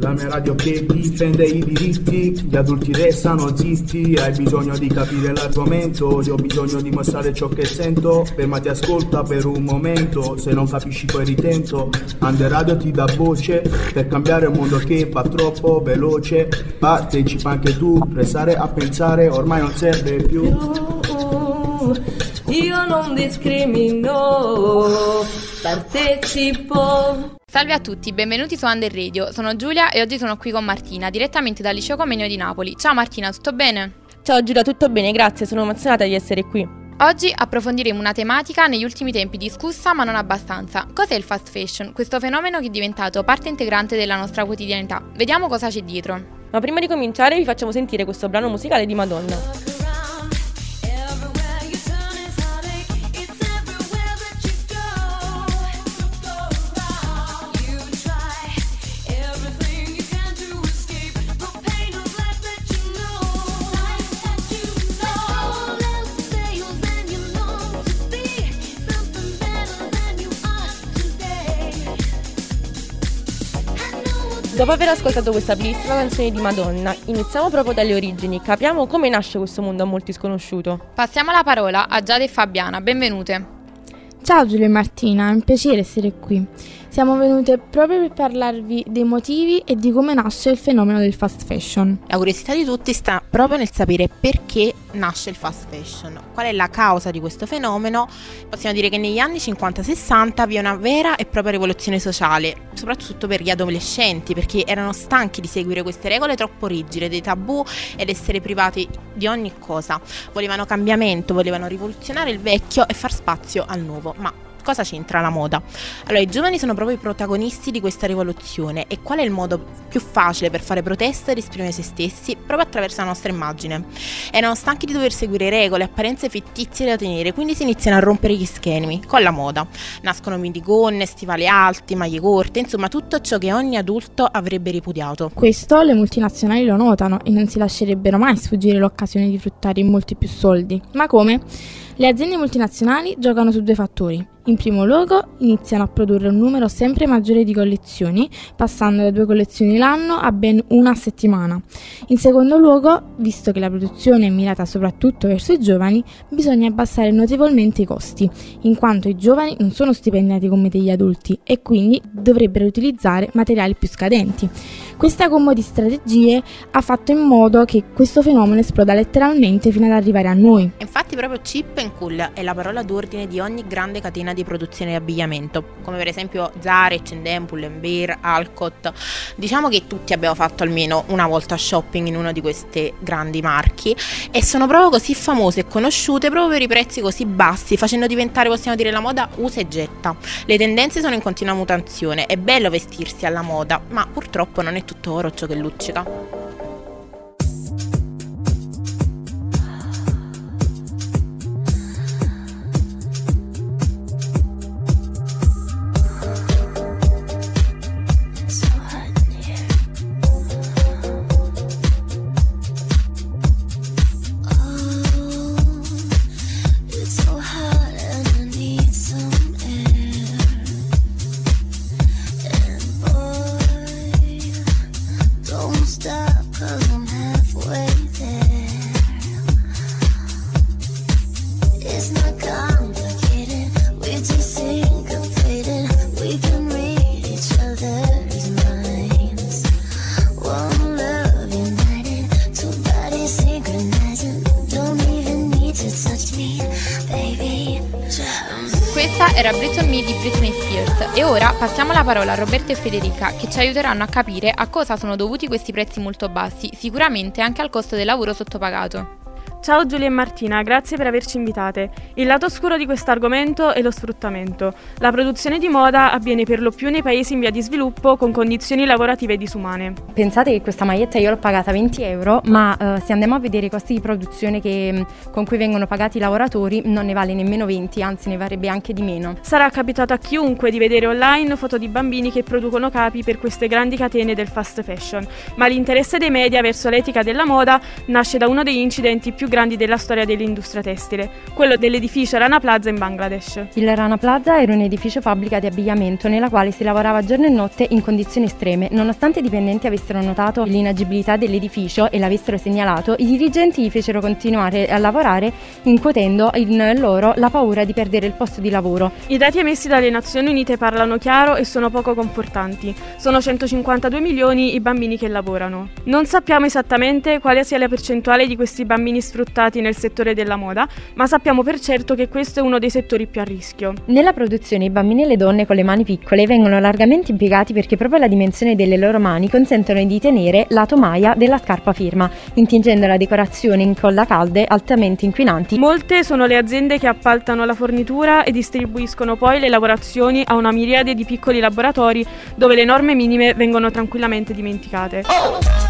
La mia radio che difende i diritti, gli adulti restano zitti, hai bisogno di capire l'argomento, io ho bisogno di mostrare ciò che sento, fermati ascolta per un momento, se non capisci poi ritento, Ande Radio ti dà voce, per cambiare un mondo che va troppo veloce, partecipa anche tu, restare a pensare ormai non serve più. Io non discrimino, partecipo. Salve a tutti, benvenuti su Under Radio. Sono Giulia e oggi sono qui con Martina, direttamente dal Liceo Comenio di Napoli. Ciao Martina, tutto bene? Ciao Giulia, tutto bene, grazie, sono emozionata di essere qui. Oggi approfondiremo una tematica negli ultimi tempi discussa ma non abbastanza. Cos'è il fast fashion? Questo fenomeno che è diventato parte integrante della nostra quotidianità. Vediamo cosa c'è dietro. Ma prima di cominciare vi facciamo sentire questo brano musicale di Madonna. Dopo aver ascoltato questa bellissima canzone di Madonna, iniziamo proprio dalle origini, capiamo come nasce questo mondo a molti sconosciuto. Passiamo la parola a Giada e Fabiana, benvenute. Ciao Giulia e Martina, è un piacere essere qui. Siamo venute proprio per parlarvi dei motivi e di come nasce il fenomeno del fast fashion. La curiosità di tutti sta proprio nel sapere perché nasce il fast fashion, qual è la causa di questo fenomeno. Possiamo dire che negli anni 50-60 vi è una vera e propria rivoluzione sociale, soprattutto per gli adolescenti, perché erano stanchi di seguire queste regole troppo rigide, dei tabù ed essere privati di ogni cosa. Volevano cambiamento, volevano rivoluzionare il vecchio e far spazio al nuovo, ma cosa c'entra la moda? Allora, i giovani sono proprio i protagonisti di questa rivoluzione e qual è il modo più facile per fare proteste ed esprimere se stessi? Proprio attraverso la nostra immagine. Erano stanchi di dover seguire regole, apparenze fittizie da tenere, quindi si iniziano a rompere gli schemi con la moda. Nascono minigonne, stivali alti, maglie corte, insomma tutto ciò che ogni adulto avrebbe ripudiato. Questo le multinazionali lo notano e non si lascerebbero mai sfuggire l'occasione di fruttare molti più soldi. Ma come? Le aziende multinazionali giocano su due fattori. In primo luogo iniziano a produrre un numero sempre maggiore di collezioni, passando da due collezioni l'anno a ben una a settimana. In secondo luogo, visto che la produzione è mirata soprattutto verso i giovani, bisogna abbassare notevolmente i costi, in quanto i giovani non sono stipendiati come degli adulti e quindi dovrebbero utilizzare materiali più scadenti. Questa combo di strategie ha fatto in modo che questo fenomeno esploda letteralmente fino ad arrivare a noi. Infatti proprio cheap and cool è la parola d'ordine di ogni grande catena di produzione di abbigliamento, come per esempio Zara, H&M, Pull&Bear, Alcott. Diciamo che tutti abbiamo fatto almeno una volta shopping in una di queste grandi marchi e sono proprio così famose e conosciute proprio per i prezzi così bassi, facendo diventare, possiamo dire, la moda usa e getta. Le tendenze sono in continua mutazione, è bello vestirsi alla moda, ma purtroppo non è tutto oro ciò che luccica. Questa era Breath on Me di Britney Spears e ora passiamo la parola a Roberto e Federica che ci aiuteranno a capire a cosa sono dovuti questi prezzi molto bassi, sicuramente anche al costo del lavoro sottopagato. Ciao Giulia e Martina, grazie per averci invitate. Il lato oscuro di questo argomento è lo sfruttamento. La produzione di moda avviene per lo più nei paesi in via di sviluppo con condizioni lavorative disumane. Pensate che questa maglietta io l'ho pagata 20 euro, ma eh, se andiamo a vedere i costi di produzione che, con cui vengono pagati i lavoratori non ne vale nemmeno 20, anzi ne varrebbe anche di meno. Sarà capitato a chiunque di vedere online foto di bambini che producono capi per queste grandi catene del fast fashion, ma l'interesse dei media verso l'etica della moda nasce da uno degli incidenti più grandi della storia dell'industria tessile, quello dell'edificio Rana Plaza in Bangladesh. Il Rana Plaza era un edificio fabbrica di abbigliamento nella quale si lavorava giorno e notte in condizioni estreme. Nonostante i dipendenti avessero notato l'inagibilità dell'edificio e l'avessero segnalato, i dirigenti gli fecero continuare a lavorare incutendo in loro la paura di perdere il posto di lavoro. I dati emessi dalle Nazioni Unite parlano chiaro e sono poco confortanti. Sono 152 milioni i bambini che lavorano. Non sappiamo esattamente quale sia la percentuale di questi bambini sfruttati nel settore della moda, ma sappiamo per certo che questo è uno dei settori più a rischio. Nella produzione i bambini e le donne con le mani piccole vengono largamente impiegati perché proprio la dimensione delle loro mani consentono di tenere la tomaia della scarpa firma, intingendo la decorazione in colla calde altamente inquinanti. Molte sono le aziende che appaltano la fornitura e distribuiscono poi le lavorazioni a una miriade di piccoli laboratori dove le norme minime vengono tranquillamente dimenticate. I'm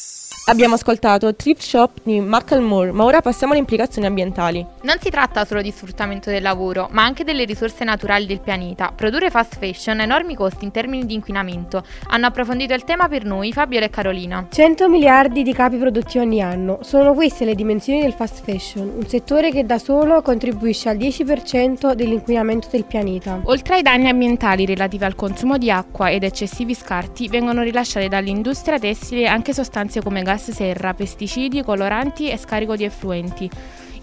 Abbiamo ascoltato Thrift Shop di Macklemore, ma ora passiamo alle implicazioni ambientali. Non si tratta solo di sfruttamento del lavoro, ma anche delle risorse naturali del pianeta. Produrre fast fashion ha enormi costi in termini di inquinamento. Hanno approfondito il tema per noi Fabiola e Carolina. 100 miliardi di capi produttivi ogni anno. Sono queste le dimensioni del fast fashion, un settore che da solo contribuisce al 10% dell'inquinamento del pianeta. Oltre ai danni ambientali relativi al consumo di acqua ed eccessivi scarti, vengono rilasciate dall'industria tessile anche sostanze come gas serra, pesticidi, coloranti e scarico di effluenti.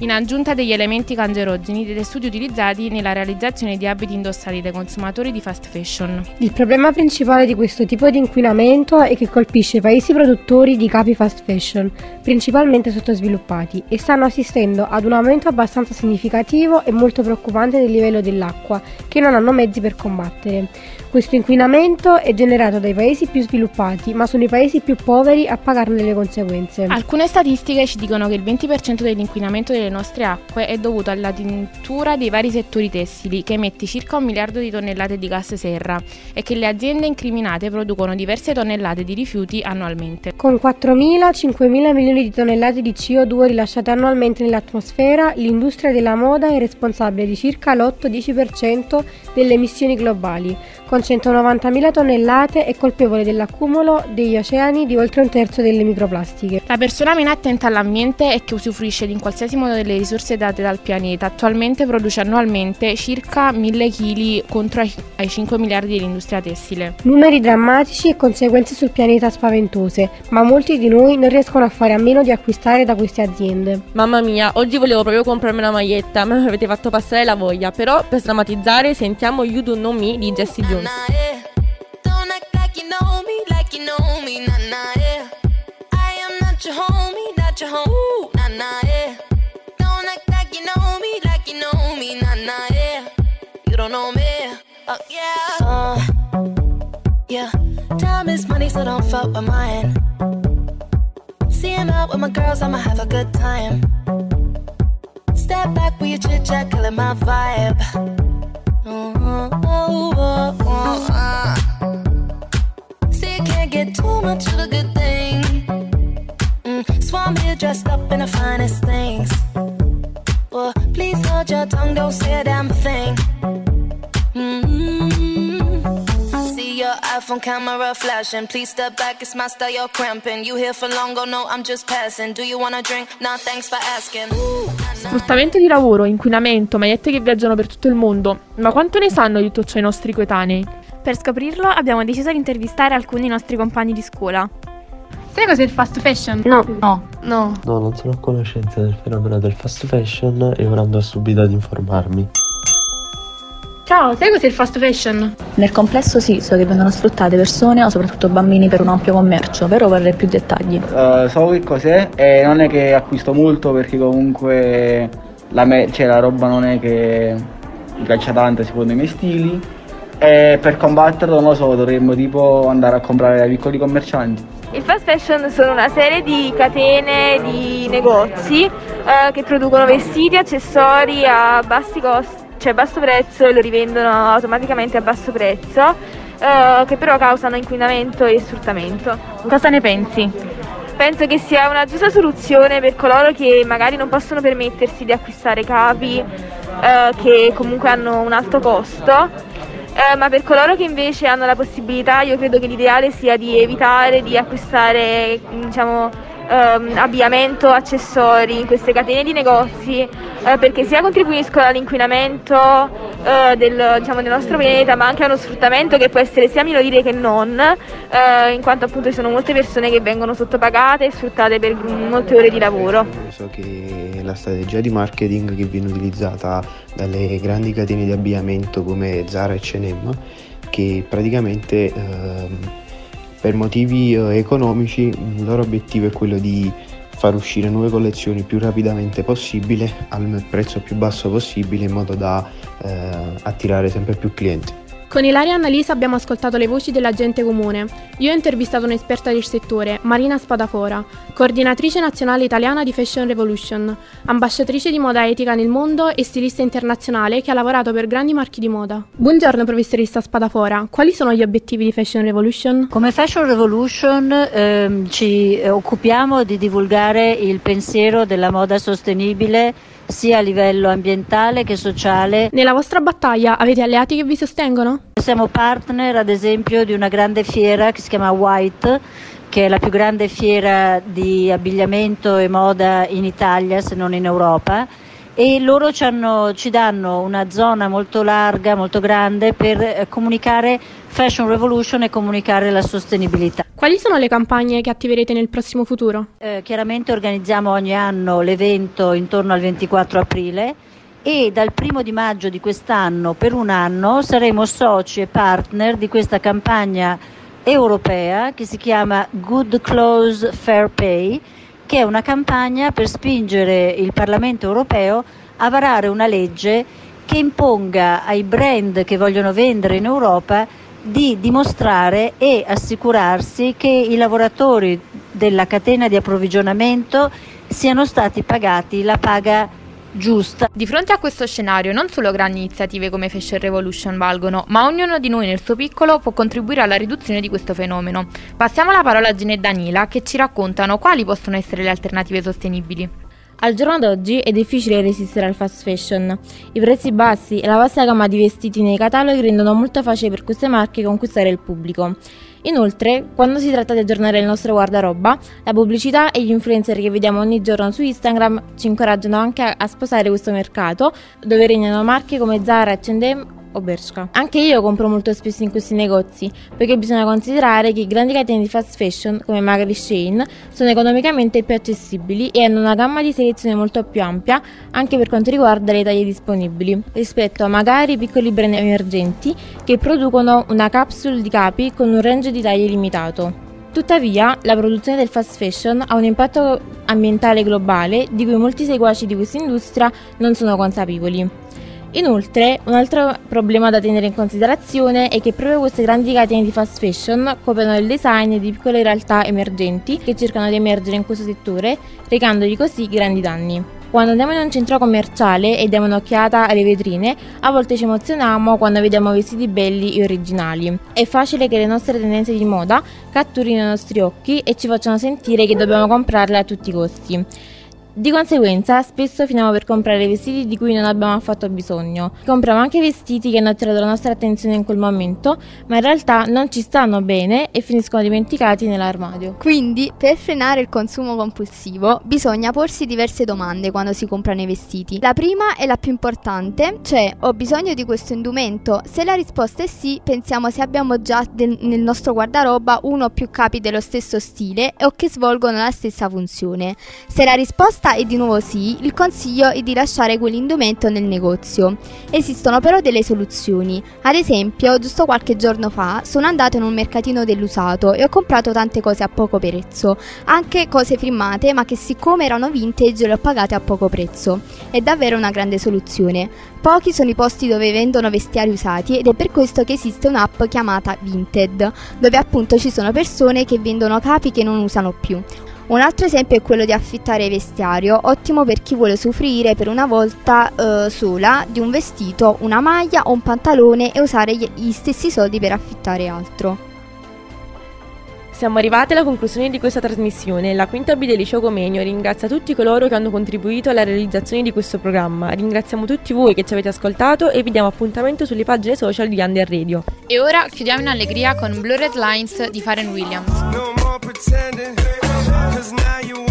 In aggiunta degli elementi cancerogeni dei tessuti utilizzati nella realizzazione di abiti indossati dai consumatori di fast fashion. Il problema principale di questo tipo di inquinamento è che colpisce i paesi produttori di capi fast fashion, principalmente sottosviluppati, e stanno assistendo ad un aumento abbastanza significativo e molto preoccupante del livello dell'acqua, che non hanno mezzi per combattere. Questo inquinamento è generato dai paesi più sviluppati, ma sono i paesi più poveri a pagarne le conseguenze. Alcune statistiche ci dicono che il 20% dell'inquinamento delle nostre acque è dovuto alla tintura dei vari settori tessili, che emette circa un miliardo di tonnellate di gas serra, e che le aziende incriminate producono diverse tonnellate di rifiuti annualmente. Con 4.000-5.000 milioni di tonnellate di CO2 rilasciate annualmente nell'atmosfera, l'industria della moda è responsabile di circa l'8-10% delle emissioni globali. Con 190.000 tonnellate è colpevole dell'accumulo degli oceani di oltre un terzo delle microplastiche. La persona meno attenta all'ambiente e che usufruisce in qualsiasi modo delle risorse date dal pianeta attualmente produce annualmente circa 1000 kg contro ai- ai 5 miliardi dell'industria tessile. Numeri drammatici e conseguenze sul pianeta spaventose, ma molti di noi non riescono a fare a meno di acquistare da queste aziende. Mamma mia, oggi volevo proprio comprarmi una maglietta, ma mi avete fatto passare la voglia. Però per sdrammatizzare sentiamo You Don't Know Me di Jessie Jones. Don't act like you know me, like you know me, nah nah yeah. I am not your homie, not your home, nah nah yeah. Don't act like you know me, like you know me, nah nah yeah. You don't know me, oh yeah. Uh, yeah, time is money, so don't fuck with mine. See him out with my girls, I'ma have a good time. Step back with your chit chat, killing my vibe. Oh, ah. See, you can't get too much of a good thing. Mm, so I'm here dressed up in the finest things. Well, please hold your tongue, don't say damn thing. Mm-hmm. See your iPhone camera flashing. Please step back, it's my style, you're cramping. You here for long, oh no, I'm just passing. Do you wanna drink? Nah, thanks for asking. Ooh. Sfruttamento di lavoro, inquinamento, magliette che viaggiano per tutto il mondo. Ma quanto ne sanno di tutto ciò i nostri coetanei? Per scoprirlo abbiamo deciso di intervistare alcuni nostri compagni di scuola. Sai cos'è il fast fashion? No. No. No. No, non sono a conoscenza del fenomeno del fast fashion e ora andrò subito ad informarmi. Ciao, sai cos'è il fast fashion? Nel complesso sì, so che vengono sfruttate persone o soprattutto bambini per un ampio commercio, però vorrei più dettagli. Uh, so che cos'è e non è che acquisto molto perché comunque la, me- cioè, la roba non è che mi piace tanto secondo i miei stili e per combatterlo non lo so, dovremmo tipo andare a comprare dai piccoli commercianti. Il fast fashion sono una serie di catene di negozi eh, che producono vestiti, accessori a bassi costi, cioè a basso prezzo e lo rivendono automaticamente a basso prezzo, eh, che però causano inquinamento e sfruttamento. Cosa ne pensi? Penso che sia una giusta soluzione per coloro che magari non possono permettersi di acquistare capi eh, che comunque hanno un alto costo eh, ma per coloro che invece hanno la possibilità io credo che l'ideale sia di evitare di acquistare diciamo, ehm, abbigliamento, accessori in queste catene di negozi eh, perché sia contribuiscono all'inquinamento eh, del, diciamo, del, nostro pianeta ma anche a uno sfruttamento che può essere sia minorile che non eh, in quanto appunto ci sono molte persone che vengono sottopagate e sfruttate per molte ore di lavoro. So che la strategia di marketing che viene utilizzata dalle grandi catene di abbigliamento come Zara e H&M che praticamente ehm, per motivi eh, economici il loro obiettivo è quello di far uscire nuove collezioni più rapidamente possibile al prezzo più basso possibile in modo da eh, attirare sempre più clienti. Con Ilaria e Annalisa abbiamo ascoltato le voci della gente comune. Io ho intervistato un'esperta del settore, Marina Spadafora, coordinatrice nazionale italiana di Fashion Revolution, ambasciatrice di moda etica nel mondo e stilista internazionale che ha lavorato per grandi marchi di moda. Buongiorno professoressa Spadafora, quali sono gli obiettivi di Fashion Revolution? Come Fashion Revolution ehm, ci occupiamo di divulgare il pensiero della moda sostenibile sia a livello ambientale che sociale. Nella vostra battaglia avete alleati che vi sostengono? Siamo partner ad esempio di una grande fiera che si chiama White che è la più grande fiera di abbigliamento e moda in Italia se non in Europa e loro ci, hanno, ci, danno una zona molto larga, molto grande per eh, comunicare Fashion Revolution e comunicare la sostenibilità. Quali sono le campagne che attiverete nel prossimo futuro? Eh, chiaramente organizziamo ogni anno l'evento intorno al 24 aprile e dal primo di maggio di quest'anno per un anno saremo soci e partner di questa campagna europea che si chiama Good Clothes Fair Pay che è una campagna per spingere il Parlamento europeo a varare una legge che imponga ai brand che vogliono vendere in Europa di dimostrare e assicurarsi che i lavoratori della catena di approvvigionamento siano stati pagati la paga giusta. Di fronte a questo scenario non solo grandi iniziative come Fashion Revolution valgono, ma ognuno di noi nel suo piccolo può contribuire alla riduzione di questo fenomeno. Passiamo la parola a Gine e Danila che ci raccontano quali possono essere le alternative sostenibili. Al giorno d'oggi è difficile resistere al fast fashion. I prezzi bassi e la vasta gamma di vestiti nei cataloghi rendono molto facile per queste marche conquistare il pubblico. Inoltre, quando si tratta di aggiornare il nostro guardaroba, la pubblicità e gli influencer che vediamo ogni giorno su Instagram ci incoraggiano anche a, sposare questo mercato, dove regnano marche come Zara, H&M o Bershka. Anche io compro molto spesso in questi negozi, perché bisogna considerare che i grandi catene di fast fashion, come magari Shane, sono economicamente più accessibili e hanno una gamma di selezione molto più ampia, anche per quanto riguarda le taglie disponibili, rispetto a magari piccoli brand emergenti che producono una capsule di capi con un range di taglie limitato. Tuttavia, la produzione del fast fashion ha un impatto ambientale globale di cui molti seguaci di questa industria non sono consapevoli. Inoltre, un altro problema da tenere in considerazione è che proprio queste grandi catene di fast fashion copiano il design di piccole realtà emergenti che cercano di emergere in questo settore, recandogli così grandi danni. Quando andiamo in un centro commerciale e diamo un'occhiata alle vetrine, a volte ci emozioniamo quando vediamo vestiti belli e originali. È facile che le nostre tendenze di moda catturino i nostri occhi e ci facciano sentire che dobbiamo comprarle a tutti i costi. Di conseguenza, spesso finiamo per comprare vestiti di cui non abbiamo affatto bisogno. Compriamo anche vestiti che hanno attirato la nostra attenzione in quel momento, ma in realtà non ci stanno bene e finiscono dimenticati nell'armadio. Quindi, per frenare il consumo compulsivo, bisogna porsi diverse domande quando si comprano i vestiti. La prima è la più importante, cioè ho bisogno di questo indumento? Se la risposta è sì, pensiamo se abbiamo già del, nel nostro guardaroba uno o più capi dello stesso stile o che svolgono la stessa funzione. Se la risposta volta e di nuovo sì, il consiglio è di lasciare quell'indumento nel negozio. Esistono però delle soluzioni. Ad esempio, giusto qualche giorno fa sono andato in un mercatino dell'usato e ho comprato tante cose a poco prezzo, anche cose firmate ma che siccome erano vintage le ho pagate a poco prezzo. È davvero una grande soluzione. Pochi sono i posti dove vendono vestiari usati ed è per questo che esiste un'app chiamata Vinted, dove appunto ci sono persone che vendono capi che non usano più. Un altro esempio è quello di affittare vestiario, ottimo per chi vuole soffrire per una volta eh, sola di un vestito, una maglia o un pantalone e usare gli, stessi soldi per affittare altro. Siamo arrivati alla conclusione di questa trasmissione. La quinta B del Liceo Comenio ringrazia tutti coloro che hanno contribuito alla realizzazione di questo programma. Ringraziamo tutti voi che ci avete ascoltato e vi diamo appuntamento sulle pagine social di Under Radio. E ora chiudiamo in allegria con Blurred Lines di Faren Williams. No cause now you